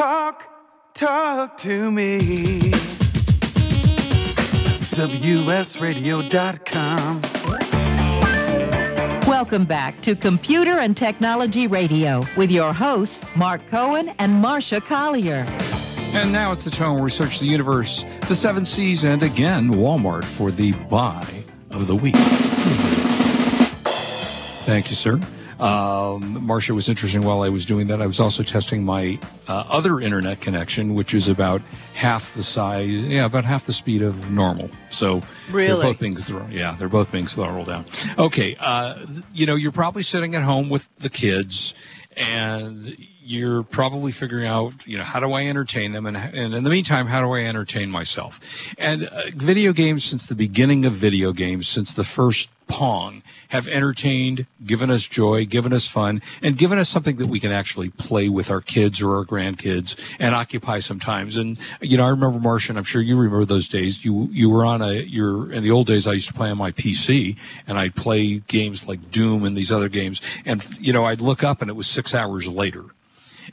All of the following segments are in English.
Talk, talk to me. WSRadio.com. Welcome back to Computer and Technology Radio with your hosts, Mark Cohen and Marsha Collier. And now it's the time where we search the universe, the seven seas, and again, Walmart for the buy of the week. Thank you, sir. Um, Marsha was interesting while I was doing that. I was also testing my uh, other internet connection, which is about half the size, yeah, about half the speed of normal. So really, they're both being thrown. Yeah, they're both being throttled down. Okay, uh, you know, you're probably sitting at home with the kids, and you're probably figuring out, you know, how do I entertain them? And, and in the meantime, how do I entertain myself? And uh, video games, since the beginning of video games, since the first Pong have entertained, given us joy, given us fun, and given us something that we can actually play with our kids or our grandkids and occupy sometimes. And you know, I remember Marsha. I'm sure you remember those days. You you were on a you're in the old days. I used to play on my PC and I'd play games like Doom and these other games. And you know, I'd look up and it was six hours later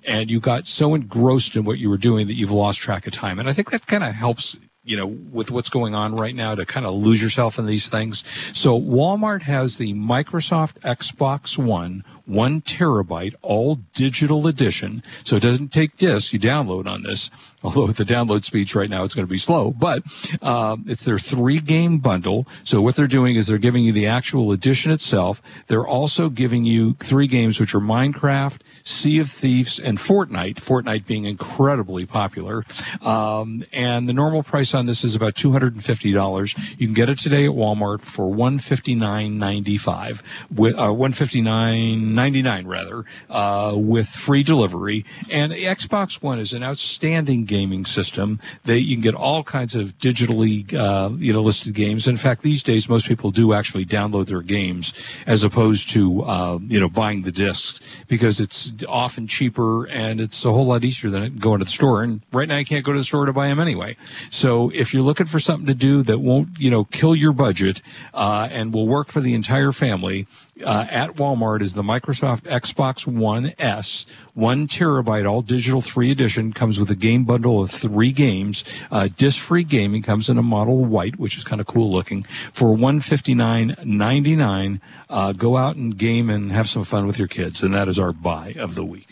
and you got so engrossed in what you were doing that you've lost track of time. And I think that kind of helps you know, with what's going on right now to kind of lose yourself in these things. So Walmart has the Microsoft Xbox One one terabyte, all digital edition. So it doesn't take discs. You download on this. Although with the download speeds right now, it's going to be slow, but um, it's their three game bundle. So what they're doing is they're giving you the actual edition itself. They're also giving you three games, which are Minecraft, Sea of Thieves, and Fortnite. Fortnite being incredibly popular. Um, and the normal price on this is about $250. You can get it today at Walmart for $159.95 with uh, 159 99 rather, uh, with free delivery. And Xbox One is an outstanding gaming system. that you can get all kinds of digitally uh, you know listed games. In fact, these days most people do actually download their games as opposed to uh, you know buying the discs because it's often cheaper and it's a whole lot easier than going to the store. And right now you can't go to the store to buy them anyway. So if you're looking for something to do that won't you know kill your budget uh, and will work for the entire family, uh, at Walmart is the Microsoft Xbox One S, one terabyte, all digital, three edition, comes with a game bundle of three games. Uh, disc free gaming comes in a model white, which is kind of cool looking, for one fifty nine ninety nine. Uh, go out and game and have some fun with your kids, and that is our buy of the week.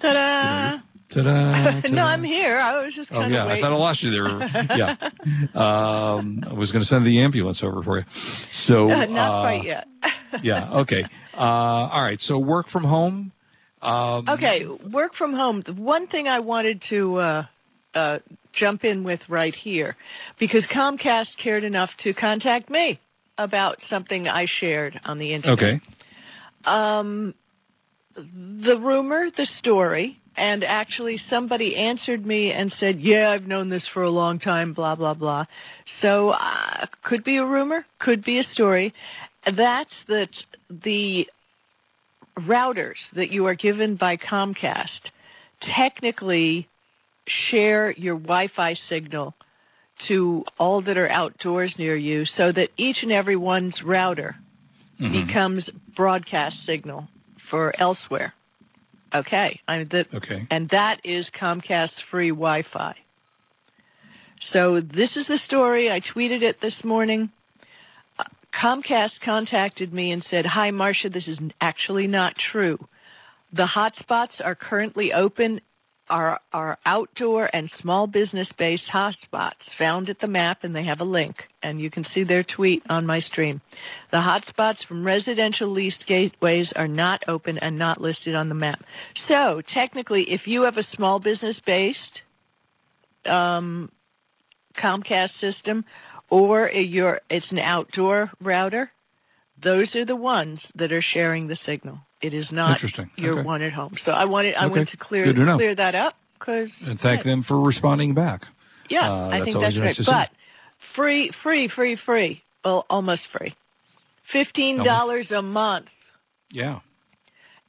Ta-da! Ta-da, ta-da. no, I'm here. I was just Oh kind yeah, of I thought I lost you there. yeah, um, I was going to send the ambulance over for you. So Not uh, quite yet. yeah. Okay. Uh, all right. So work from home. Um, Okay, work from home. The one thing I wanted to uh, uh, jump in with right here, because Comcast cared enough to contact me about something I shared on the internet. Okay. Um, the rumor, the story, and actually somebody answered me and said, "Yeah, I've known this for a long time." Blah blah blah. So uh, could be a rumor, could be a story. That's that the routers that you are given by Comcast technically share your Wi-Fi signal to all that are outdoors near you, so that each and every one's router Mhm. becomes broadcast signal for elsewhere. Okay, I the, Okay. and that is Comcast's free Wi-Fi. So this is the story. I tweeted it this morning. Uh, Comcast contacted me and said, "Hi, Marsha. This is actually not true. The hotspots are currently open." Are, are outdoor and small business based hotspots found at the map, and they have a link, and you can see their tweet on my stream. The hotspots from residential leased gateways are not open and not listed on the map. So, technically, if you have a small business based um, Comcast system or you're, it's an outdoor router, those are the ones that are sharing the signal. It is not Interesting. your Okay. one at home. So I wanted I Okay. wanted to clear to clear that up because And thank them for responding back. yeah, Uh, I think that's nice right. But free, free, free, free. Well, almost free. Fifteen dollars a month, Yeah.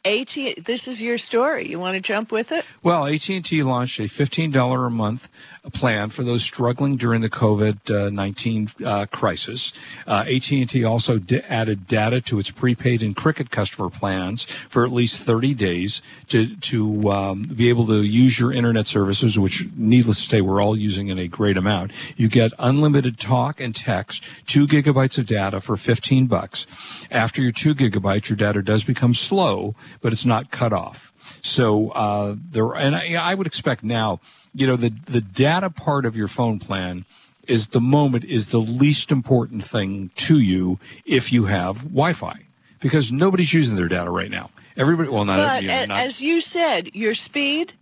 AT, this is your story. You want to jump with it? Well, AT&T launched a $15 a month plan for those struggling during the COVID-19 uh, crisis. Uh, AT&T also d- added data to its prepaid and Cricket customer plans for at least 30 days to to um, be able to use your internet services, which, needless to say, we're all using in a great amount. You get unlimited talk and text, two gigabytes of data for 15 bucks. After your two gigabytes, your data does become slow, but it's not cut off. So uh, there, and I, I would expect now, you know, the the data part of your phone plan is the moment is the least important thing to you if you have Wi-Fi because nobody's using their data right now. Everybody, well, not, But you know, not as you said, your speed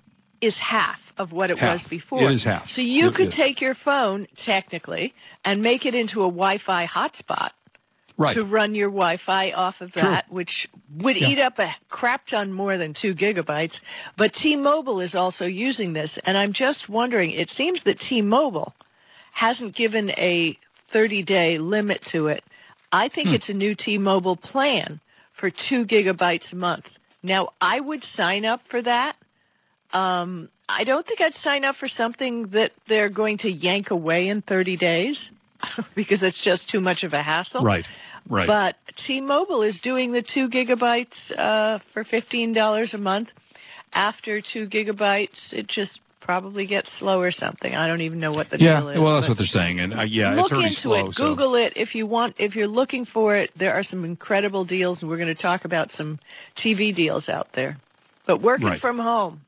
is half of what it was before. It is half. So you It could is. take your phone, technically, and make it into a Wi-Fi hotspot right. to run your Wi-Fi off of True. that, which would Yeah. eat up a crap ton more than two gigabytes. But T-Mobile is also using this, and I'm just wondering. It seems that T-Mobile hasn't given a 30-day limit to it. I think Hmm. it's a new T-Mobile plan for two gigabytes a month. Now, I would sign up for that. Um, I don't think I'd sign up for something that they're going to yank away in 30 days because that's just too much of a hassle. Right. Right. But T-Mobile is doing the two gigabytes uh, for fifteen dollars a month. After two gigabytes, it just probably gets slow or something. I don't even know what the yeah. deal is. Well, that's what they're saying, and uh, yeah, look it's already into slow. it. so- Google it if you want. If you're looking for it, there are some incredible deals, and we're going to talk about some TV deals out there. But working Right. from home,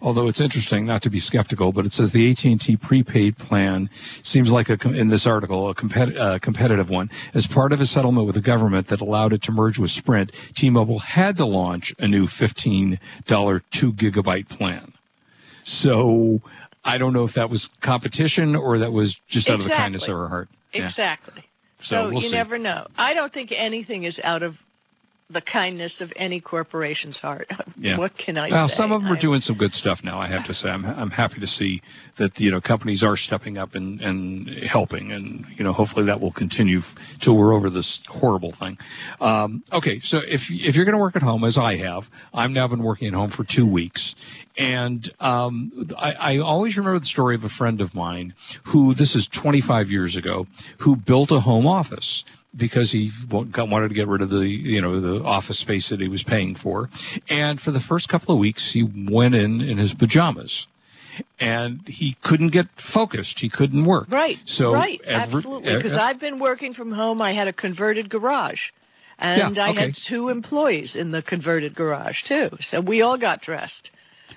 Although it's interesting, not to be skeptical, but it says the AT&T prepaid plan seems like a in this article a compet- uh, competitive one. As part of a settlement with the government that allowed it to merge with Sprint, T-Mobile had to launch a new $15 two gigabyte plan. So I don't know if that was competition or that was just out of the kindness of her heart. Yeah. exactly. So So, we'll you see. never know. I don't think anything is out of the kindness of any corporation's heart. Yeah. what can I Well, say? some of them are I- doing some good stuff now. I have to say, I'm I'm happy to see that you know companies are stepping up and and helping, and you know hopefully that will continue till we're over this horrible thing. Um, okay, so if if you're going to work at home, as I have, I've now been working at home for two weeks, and um, I, I always remember the story of a friend of mine who this is 25 years ago who built a home office because he wanted to get rid of the you know the office space that he was paying for, and for the first couple of weeks he went in in his pajamas, and he couldn't get focused. He couldn't work. Right. So right. every- Absolutely. Because uh, I've been working from home. I had a converted garage, and Yeah, I okay. had two employees in the converted garage too. So we all got dressed.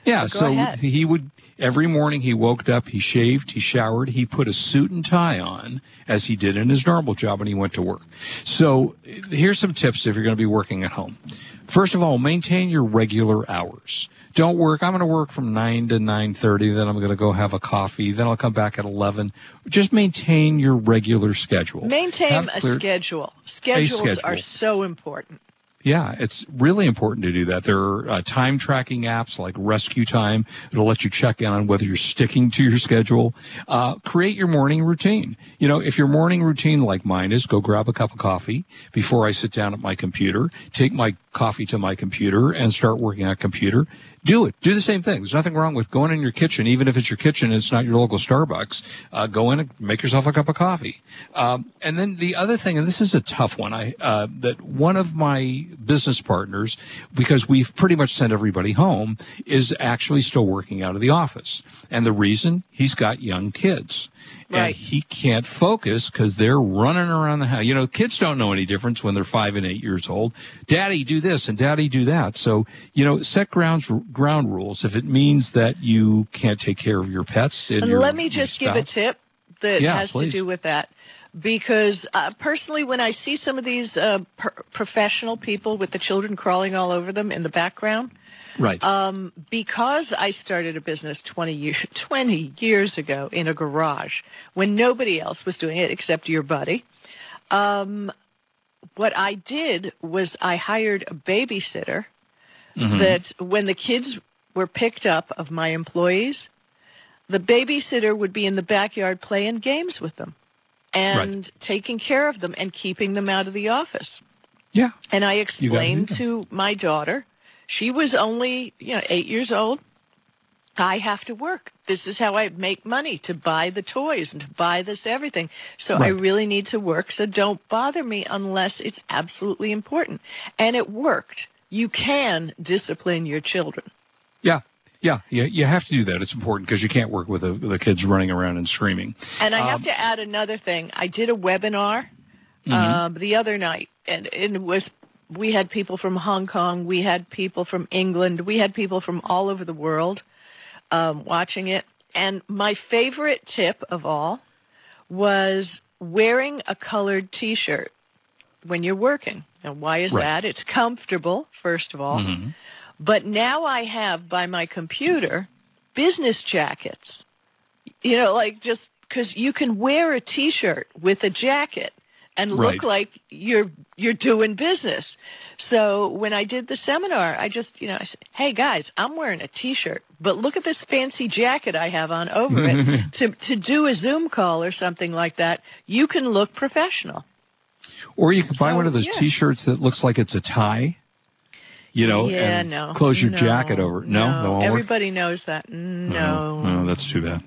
Yeah, Go so he would every morning he woke up, he shaved, he showered, he put a suit and tie on as he did in his normal job and he went to work. So here's some tips if you're going to be working at home. First of all, maintain your regular hours. Don't work. I'm going to work from 9 to 9:30, then I'm going to go have a coffee, then I'll come back at 11. Just maintain your regular schedule. Maintain a schedule. Schedules schedule. are so important. Yeah, it's really important to do that. There are uh, time tracking apps like Rescue Time that'll let you check in on whether you're sticking to your schedule. Uh, create your morning routine. You know, if your morning routine, like mine is, go grab a cup of coffee before I sit down at my computer, take my coffee to my computer, and start working on a computer. Do it. Do the same thing. There's nothing wrong with going in your kitchen, even if it's your kitchen, it's not your local Starbucks. Uh, go in and make yourself a cup of coffee. Um, and then the other thing, and this is a tough one, I uh, that one of my business partners, because we've pretty much sent everybody home, is actually still working out of the office. And the reason he's got young kids. And Right. he can't focus because they're running around the house. You know, kids don't know any difference when they're five and eight years old. Daddy, do this and daddy, do that. So, you know, set ground, ground rules. If it means that you can't take care of your pets and, And your, let me just give a tip that Yeah, has please. to do with that. Because uh, personally, when I see some of these uh, per- professional people with the children crawling all over them in the background, Right. um, because I started a business 20, year, 20 years ago in a garage when nobody else was doing it except your buddy, um, what I did was I hired a babysitter Mhm. that when the kids were picked up of my employees, the babysitter would be in the backyard playing games with them and taking care of them and keeping them out of the office. yeah. And I explained to my daughter She was only, you know, eight years old. I have to work. This is how I make money to buy the toys and to buy this everything. So I really need to work. So don't bother me unless it's absolutely important. And it worked. You can discipline your children. Yeah. Yeah, you, you have to do that. It's important because you can't work with the, the kids running around and screaming. And I have Um, to add another thing. I did a webinar Mhm. um, the other night, and, and it was we had people from Hong Kong, we had people from England, we had people from all over the world um, watching it. And my favorite tip of all was wearing a colored T-shirt when you're working. And why is Right. that? It's comfortable, first of all. Mhm. But now I have by my computer business jackets. You know, like just because you can wear a T-shirt with a jacket and look Right. like you're you're doing business. So when I did the seminar, I just you know I said, "Hey guys, I'm wearing a T-shirt, but look at this fancy jacket I have on over it to to do a Zoom call or something like that. You can look professional." Or you can buy So, one of those yeah. T-shirts that looks like it's a tie. You know, yeah, and no, close your no, jacket over. No, no, no, won't work? everybody knows that. No, Oh, that's too bad.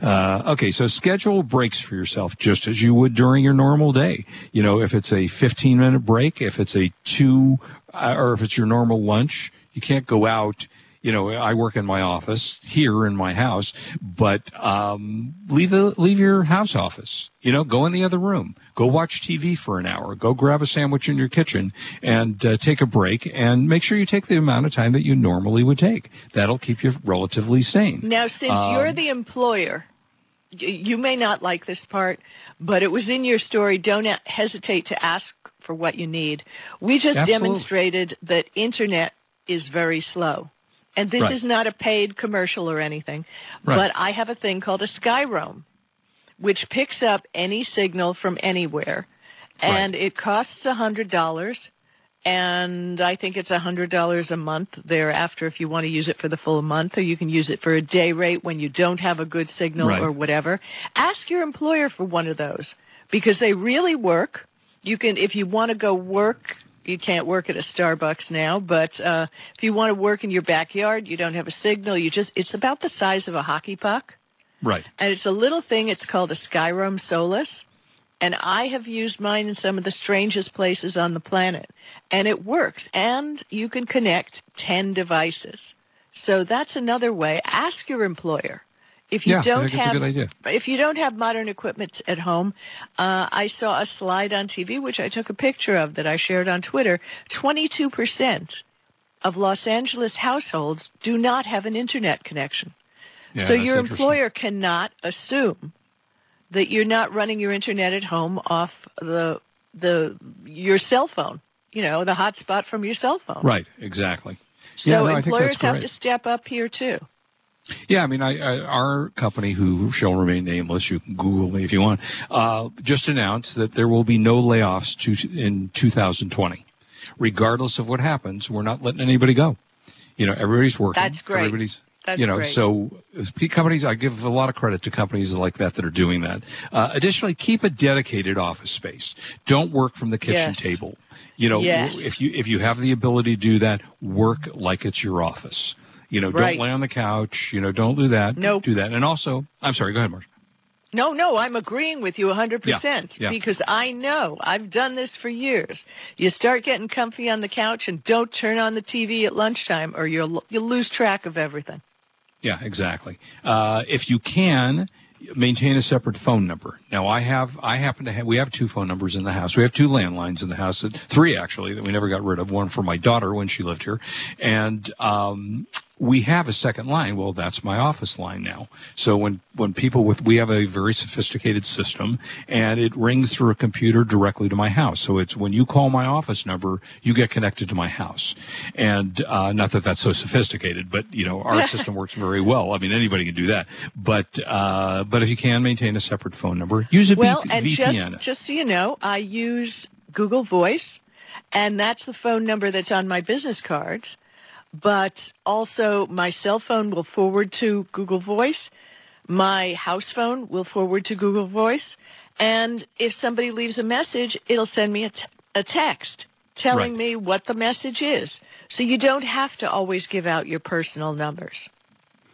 Uh, okay, so schedule breaks for yourself just as you would during your normal day. You know, if it's a 15 minute break, if it's a two, uh, or if it's your normal lunch, you can't go out. You know, I work in my office here in my house, but um, leave the leave your house office. You know, go in the other room, go watch TV for an hour, go grab a sandwich in your kitchen, and uh, take a break, and make sure you take the amount of time that you normally would take. That'll keep you relatively sane. Now, since Um, you're the employer, you may not like this part, but it was in your story. Don't hesitate to ask for what you need. We just Absolutely. demonstrated that internet is very slow. And this Right. is not a paid commercial or anything, Right. but I have a thing called a Skyroam, which picks up any signal from anywhere. And it costs a $100 and I think it's a hundred dollars a month thereafter if you want to use it for the full month, or you can use it for a day rate when you don't have a good signal Right. or whatever. Ask your employer for one of those because they really work. You can, if you want to go work, you can't work at a Starbucks now, but uh, if you want to work in your backyard, you don't have a signal. You just, it's about the size of a hockey puck Right. and it's a little thing. It's called a Skyroam Solis, and I have used mine in some of the strangest places on the planet, and it works. And you can connect ten devices, so that's another way. Ask your employer if you yeah, don't have a good idea. if you don't have modern equipment at home, uh, I saw a slide on TV which I took a picture of that I shared on Twitter. Twenty-two percent of Los Angeles households do not have an internet connection. Yeah, so your employer cannot assume that you're not running your internet at home off the the your cell phone. You know, the hotspot from your cell phone. Right. Exactly. So Yeah, no, employers have to step up here too. Yeah, I mean, I, I, our company, who shall remain nameless, you can Google me if you want, uh, just announced that there will be no layoffs to, in 2020. Regardless of what happens, we're not letting anybody go. You know, everybody's working. That's great. Everybody's, That's you know, great. so p- companies, I give a lot of credit to companies like that that are doing that. Uh, additionally, keep a dedicated office space. Don't work from the kitchen Yes. table. You know, Yes. if you if you have the ability to do that, work like it's your office. You know, Right. don't lay on the couch. You know, don't do that. Nope. Do that. And also, I'm sorry. Go ahead, Mark. No, no, I'm agreeing with you 100% Yeah, yeah. because I know I've done this for years. You start getting comfy on the couch and don't turn on the TV at lunchtime or you'll you'll lose track of everything. Yeah, exactly. Uh, if you can, maintain a separate phone number. Now, I have, I happen to have, we have two phone numbers in the house. We have two landlines in the house, three actually, that we never got rid of. One for my daughter when she lived here, and um, we have a second line. Well, that's my office line now. So when when people with, we have a very sophisticated system, and it rings through a computer directly to my house. So it's when you call my office number, you get connected to my house. And uh, not that that's so sophisticated, but you know our system works very well. I mean anybody can do that. But uh, but if you can maintain a separate phone number, use a Well, B- and VPN. just just so you know, I use Google Voice, and that's the phone number that's on my business cards. But also, my cell phone will forward to Google Voice. My house phone will forward to Google Voice, and if somebody leaves a message, it'll send me a, t- a text telling Right. me what the message is. So you don't have to always give out your personal numbers.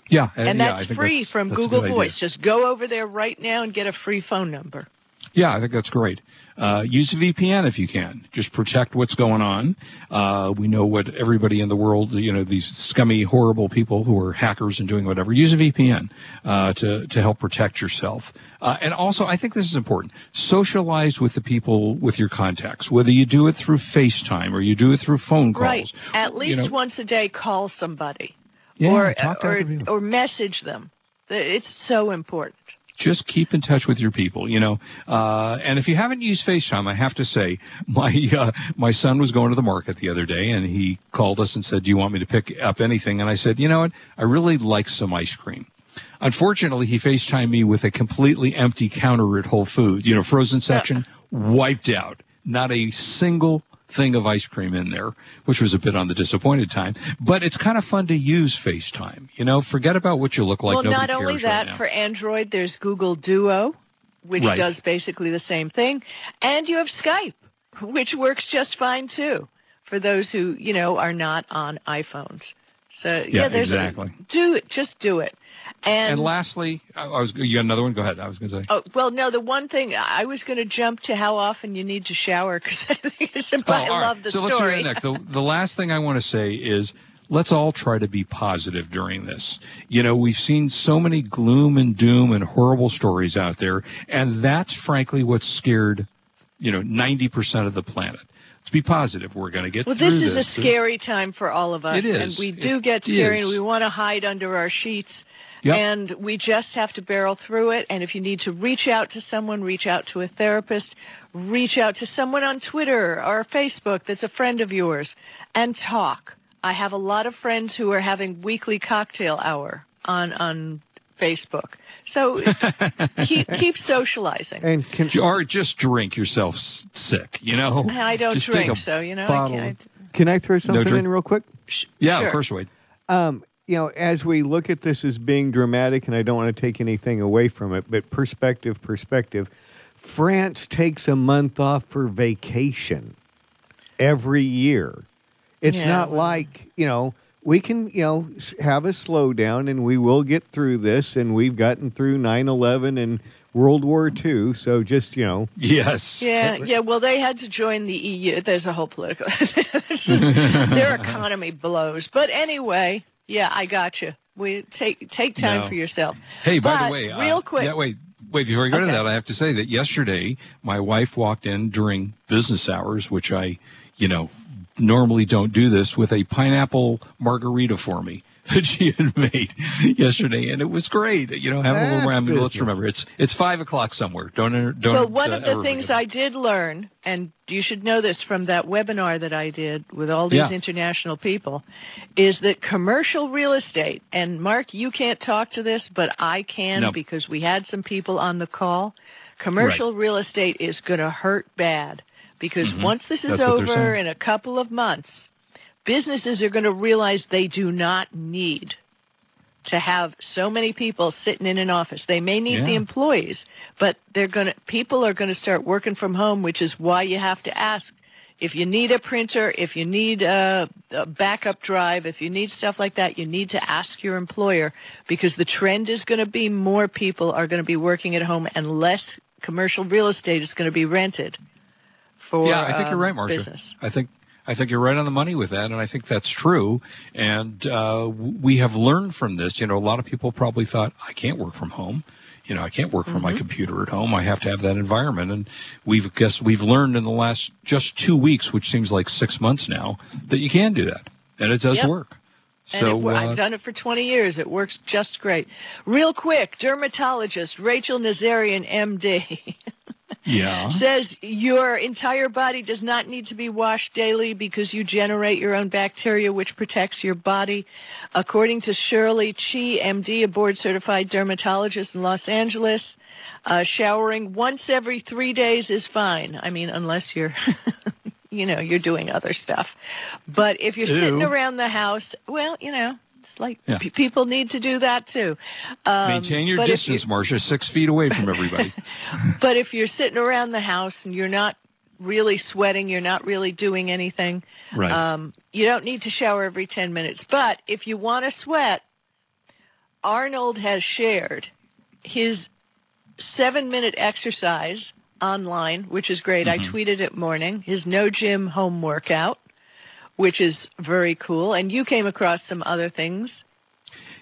Yeah, uh, And that's think free that's- from that's Google good idea. Voice. Just go over there right now and get a free phone number. Yeah, I think that's great. Uh, use a VPN if you can. Just protect what's going on. Uh, we know what everybody in the world, you know, these scummy, horrible people who are hackers and doing whatever. Use a VPN uh, to to help protect yourself. Uh, and also, I think this is important. Socialize with the people with your contacts, whether you do it through FaceTime or you do it through phone calls. Right. At You least know, once a day, call somebody yeah, or or, or message them. It's so important. Just keep in touch with your people, you know. Uh, and if you haven't used FaceTime, I have to say, my uh, my son was going to the market the other day, and he called us and said, "Do you want me to pick up anything?" And I said, "You know what? I really like some ice cream." Unfortunately, he FaceTimed me with a completely empty counter at Whole Foods. You know, frozen section wiped out. Not a single thing of ice cream in there, which was a bit on the disappointed time. But it's kind of fun to use FaceTime. You know, forget about what you look like. well, Nobody not only cares right that, for Android, there's Google Duo, which Right. does basically the same thing, and you have Skype, which works just fine too for those who you know are not on iPhones. So yeah, Yeah, there's exactly. do it, just do it. And, And lastly, I I was you got another one. Go ahead. I was going to say. Oh well, no. The one thing I was going to jump to how often you need to shower because I think it's. But oh, I Oh, right. love the so let's do story. that next. The, the last thing I want to say is let's all try to be positive during this. You know, we've seen so many gloom and doom and horrible stories out there, and that's frankly what scared, you know, 90% of the planet. Let's be positive. We're going to get through. Well, through this is a scary time for all of us, It and is. we It do get scary, is. and we want to hide under our sheets. Yep. And we just have to barrel through it. And if you need to reach out to someone, reach out to a therapist, reach out to someone on Twitter or Facebook that's a friend of yours, and talk. I have a lot of friends who are having weekly cocktail hour on on Facebook. So keep keep socializing. And can or just drink yourself sick, you know? I don't Just drink, so you know I can't. can I throw something drink. in real quick? Yeah, Sure. of course, Wade. Um, you know, as we look at this as being dramatic, and I don't want to take anything away from it, but perspective, perspective. France takes a month off for vacation every year. It's Yeah, not well- like, you know, we can, you know, have a slowdown and we will get through this. And we've gotten through 9 11 and World War II. So just, you know, Yes. Yeah, yeah. Well, they had to join the EU. There's a whole political. it's just, their economy blows. But anyway, yeah, I got you. We take take time No. for yourself. Hey, by But the way, uh, real quick- Yeah, wait, wait. Before we go Okay. to that, I have to say that yesterday my wife walked in during business hours, which I, you know, normally don't do this, with a pineapple margarita for me that she had made yesterday, and it was great. You know, having a little. I mean, let's remember, it's it's five o'clock somewhere. Don't enter- don't. Well, one uh, of the things. I did learn, and you should know this from that webinar that I did with all these Yeah. international people, is that commercial real estate, and Mark, you can't talk to this, but I can No. because we had some people on the call. Commercial real estate is going to hurt bad because Mhm. once this is That's over in a couple of months, businesses are going to realize they do not need to have so many people sitting in an office. They may need the employees, but they're going to people are going to start working from home, which is why you have to ask if you need a printer, if you need a, a backup drive, if you need stuff like that, you need to ask your employer because the trend is going to be more people are going to be working at home and less commercial real estate is going to be rented for yeah, I think you're um, right, Marsha. business. I think I think you're right on the money with that, and I think that's true. And uh, we have learned from this. You know, a lot of people probably thought, I can't work from home. You know, I can't work from my Mm-hmm. computer at home. I have to have that environment. And we've guess we've learned in the last just two weeks, which seems like six months now, that you can do that, and it does Yep. work. And So it, uh, I've done it for 20 years. It works just great. Real quick, dermatologist Rachel Nazarian, MD, yeah, says your entire body does not need to be washed daily because you generate your own bacteria, which protects your body. According to Shirley Chi, MD, a board certified dermatologist in Los Angeles, uh, showering once every three days is fine. I mean, unless you're. You know, you're doing other stuff. But if you're sitting around the house, well, you know, like Yeah. pe- people need to do that too. Um, maintain your if you- distance, Marsha, six feet away from everybody. but if you're sitting around the house and you're not really sweating, you're not really doing anything. Right. Um, you don't need to shower every 10 minutes. But if you want to sweat, Arnold has shared his seven minute exercise online, which is great. I tweeted it morning, his no gym home workout, which is very cool. And you came across some other things.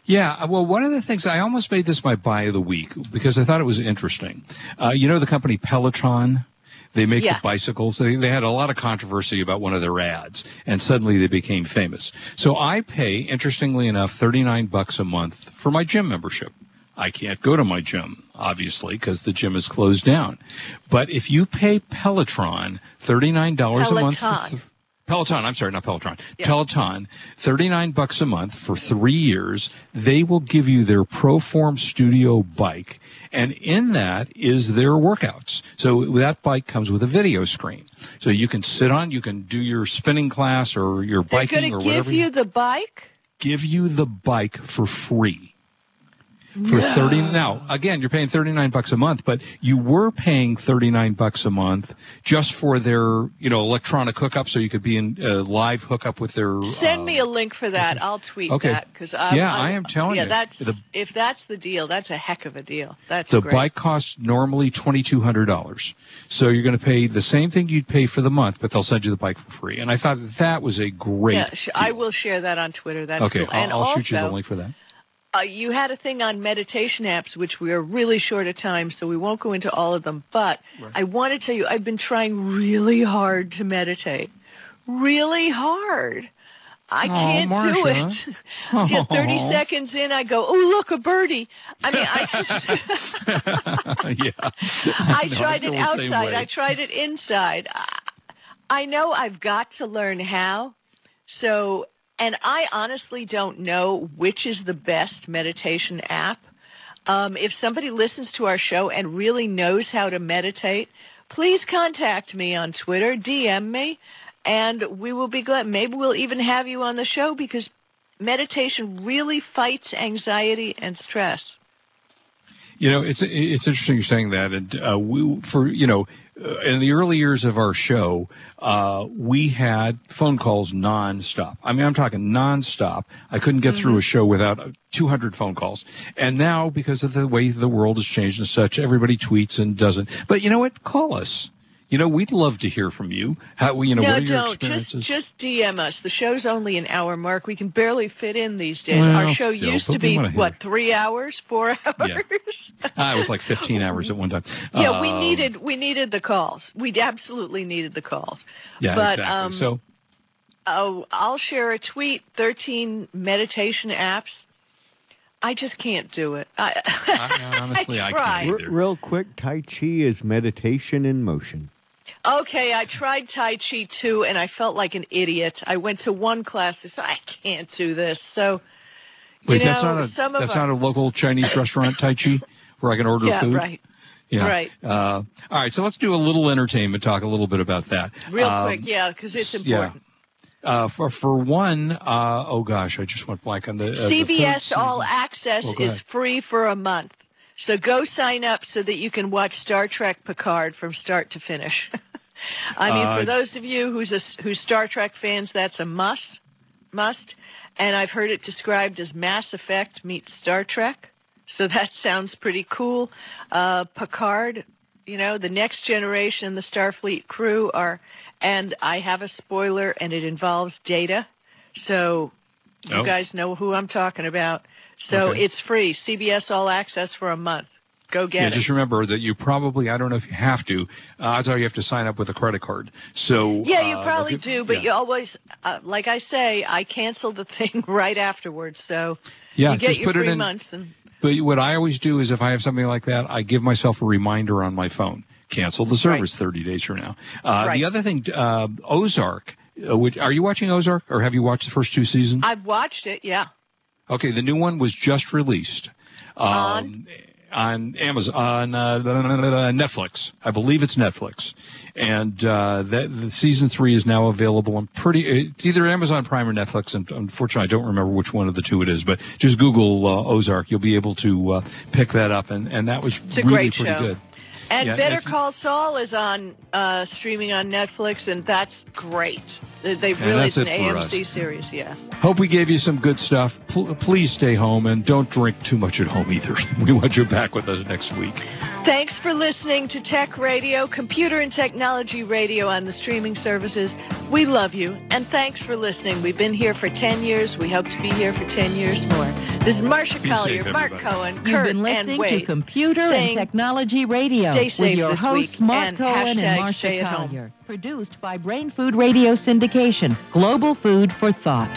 Yeah, uh, well, one of the things I almost made this my buy of the week because I thought it was interesting. Uh, you know the company Peloton. They make Yeah. the bicycles. They, they had a lot of controversy about one of their ads, and suddenly they became famous. So I pay, interestingly enough, thirty nine bucks a month for my gym membership. I can't go to my gym, obviously, because the gym is closed down. But if you pay Peloton thirty nine dollars a month for th- Peloton, I'm sorry, not Peloton. Yeah. Peloton, 39 bucks a month for 3 years. They will give you their Proform Studio bike and in that is their workouts. So that bike comes with a video screen. So you can sit on, you can do your spinning class or your They're biking going or to whatever. give you the bike? give you the bike for free. For 30 now again you're paying 39 bucks a month but you were paying 39 bucks a month just for their you know electronic hookup so you could be in uh, live hookup with their Send uh, me a link for that. I'll tweet Okay. that because Yeah, I am telling yeah, you. that's The- if that's the deal. That's a heck of a deal. That's The great. bike costs normally twenty two hundred dollars, so you're going to pay the same thing you'd pay for the month, but they'll send you the bike for free. And I thought that was a great. yeah, I will share that on Twitter. That's Okay, cool. And I'll, I'll also, shoot you the link for that. Uh, you had a thing on meditation apps, which we are really short of time, so we won't go into all of them. But I want to tell you, I've been trying really hard to meditate, really hard. I can't do it. I get 30 Aw. seconds in, I go, oh, look, a birdie. I mean, I just. yeah, I No, tried it outside. I tried it inside. I know I've got to learn how. So, and I honestly don't know which is the best meditation app. Um, if somebody listens to our show and really knows how to meditate, please contact me on Twitter, DM me, and we will be glad. Maybe we'll even have you on the show because meditation really fights anxiety and stress. You know, it's it's interesting you're saying that, and uh, we for you know, uh, in the early years of our show, uh, we had phone calls nonstop. I mean, I'm talking nonstop. I couldn't get through a show without uh, 200 phone calls. And now, because of the way the world has changed and such, everybody tweets and doesn't. But you know what? Call us. You know, we'd love to hear from you. How you know no, what are your don't. experiences? Just just DM us. The show's only an hour, Mark. We can barely fit in these days. Well, Our show still, used to be what three hours, four hours. Ah, it was like 15 hours at one time. yeah, we Um, needed we needed the calls. We absolutely needed the calls. Yeah, but, exactly. um, so. Oh, I'll share a tweet. Thirteen meditation apps. I just can't do it. I, I- honestly, I can't either. Real quick, Tai Chi is meditation in motion. Okay, I tried Tai Chi too, and I felt like an idiot. I went to one class and said, I can't do this. So, you Wait, know, that's not a that's our- not a local Chinese restaurant, Tai Chi, where I can order yeah, food. right. Yeah. right. Uh, all right, so let's do a little entertainment talk, a little bit about that. Real Um, quick, yeah, because it's s- yeah. important. Uh, for for one, uh, oh gosh, I just went blank on the uh, the CBS All. Access Oh, is free for a month. So go sign up so that you can watch Star Trek Picard from start to finish. I mean, Uh, for those of you who's a, who's Star Trek fans, that's a must, must. And I've heard it described as Mass Effect meets Star Trek. So that sounds pretty cool. Uh, Picard, you know, the next generation, the Starfleet crew are, and I have a spoiler, and it involves data. So you Oh. guys know who I'm talking about. So Okay. it's free. CBS All Access for a month. Go get Yeah, it. just remember that you probably, I don't know if you have to, uh, odds are you have to sign up with a credit card. So yeah, you uh, probably do, but yeah. you always, uh, like I say, I cancel the thing right afterwards. So yeah, you get just your put it three in. months. And But what I always do is if I have something like that, I give myself a reminder on my phone. Cancel the service 30 days from now. Uh, Right. The other thing, uh, Ozark. Uh, which, are you watching Ozark, or have you watched the first two seasons? I've watched it. Yeah. okay, the new one was just released um, On? On Amazon, on uh, Netflix. I believe it's Netflix, and uh, that the season three is now available. I'm pretty. It's either Amazon Prime or Netflix, and unfortunately, I don't remember which one of the two it is. But just Google uh, Ozark, you'll be able to uh, pick that up, and and that was It's a really great pretty show. good. And Yeah, Better Call Saul is on uh, streaming on Netflix, and that's great. They- They've really it's an AMC us. series, yeah. Hope we gave you some good stuff. Pl- please stay home and don't drink too much at home either. We want you back with us next week. Thanks for listening to Tech Radio, Computer and Technology Radio on the streaming services. We love you, and thanks for listening. We've been here for 10 years. We hope to be here for 10 years more. This is Marsha Be Collier, safe, Mark everybody. Cohen, You've Kurt, been and listening to Wade. Computer and Technology Radio stay with your this hosts week Mark and Cohen and Marsha stay home. Collier. Produced by Brain Food Radio Syndication, global food for thought.